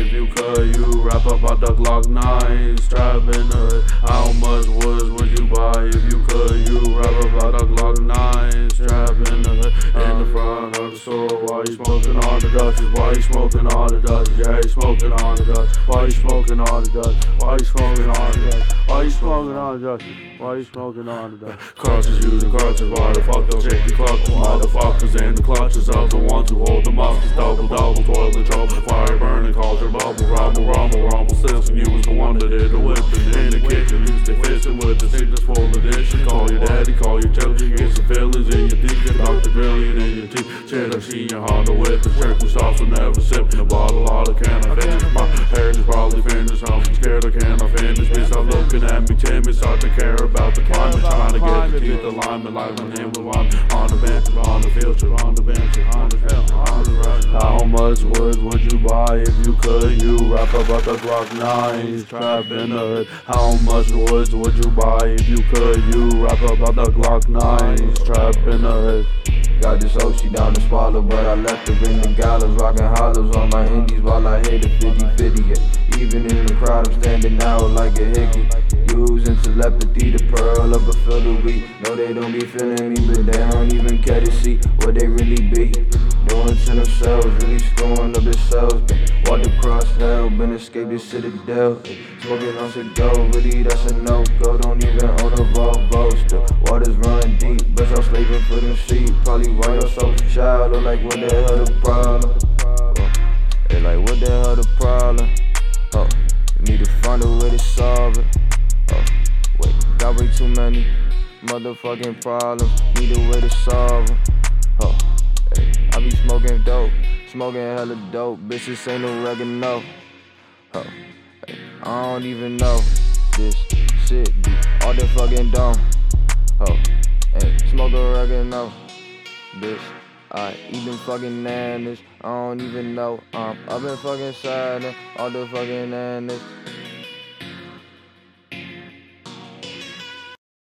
if you could? You rap about the Glock 9, strap in the hood. How much woods would you buy why you smoking all the dust? Why you smoking all the dust? Yeah, you smoking all the Dutches. Why you smoking all the dust? Why you smoking all the dust? Why you smoking all the dust? Why you smoking all the Dutches? Crutches using crutches, why the fuck don't shake the clutches? Motherfuckers in the clutches of the ones who hold the muskets. Double, double, toilet trouble, fire burning, culture bubble, rumble, rumble, rumble. Simpson, you was the one that did the whipping in the kitchen. You stay fishing with the sickness full edition. Call your daddy, call your children, Shit, I see your Honda with the turkey sauce, will never sipping a bottle, all the can I finish. My hair is probably finished, I'm scared I cannot finish. Bitch, stop looking at me, timid, start to care about the climate, trying to get the teeth alignment like my name was on, the bench, on the filter, on the bench, on the on the. How much wood would you buy if you could? You rap about the Glock 9, trap in the hood. How much woods would you buy if you could? You rap about the Glock 9, trap in the hood. Got this she down to swallow, but I left her in the gallows, rocking hollows on my indies while I hit it 50 50. Even in the crowd, I'm standing out like a hickey. Using telepathy to pearl up a feel the weak. No, they don't be feeling me, but they don't even care to see what they really be. Doing to themselves, really screwing up themselves. Walked across hell, been escaped the citadel. Smoking on cigar, really that's a no go. Don't even own a Volvo. Still, waters run deep, but I'm slaving for them sheep. Probably why you're so shallow, like what the hell the problem? Hey, like what the hell the problem? Oh, need to find a way to solve it. Oh, wait, got way too many motherfucking problems. Need a way to solve them. Oh, hey, I be smoking dope, smoking hella dope. Bitches ain't no oregano. Oh, hey, I don't even know this shit be all the fucking dumb. Oh, hey, smoke oregano, bitch. I eat them fucking nanas. I don't even know. Um, I've been fucking silent, all the fucking nanas.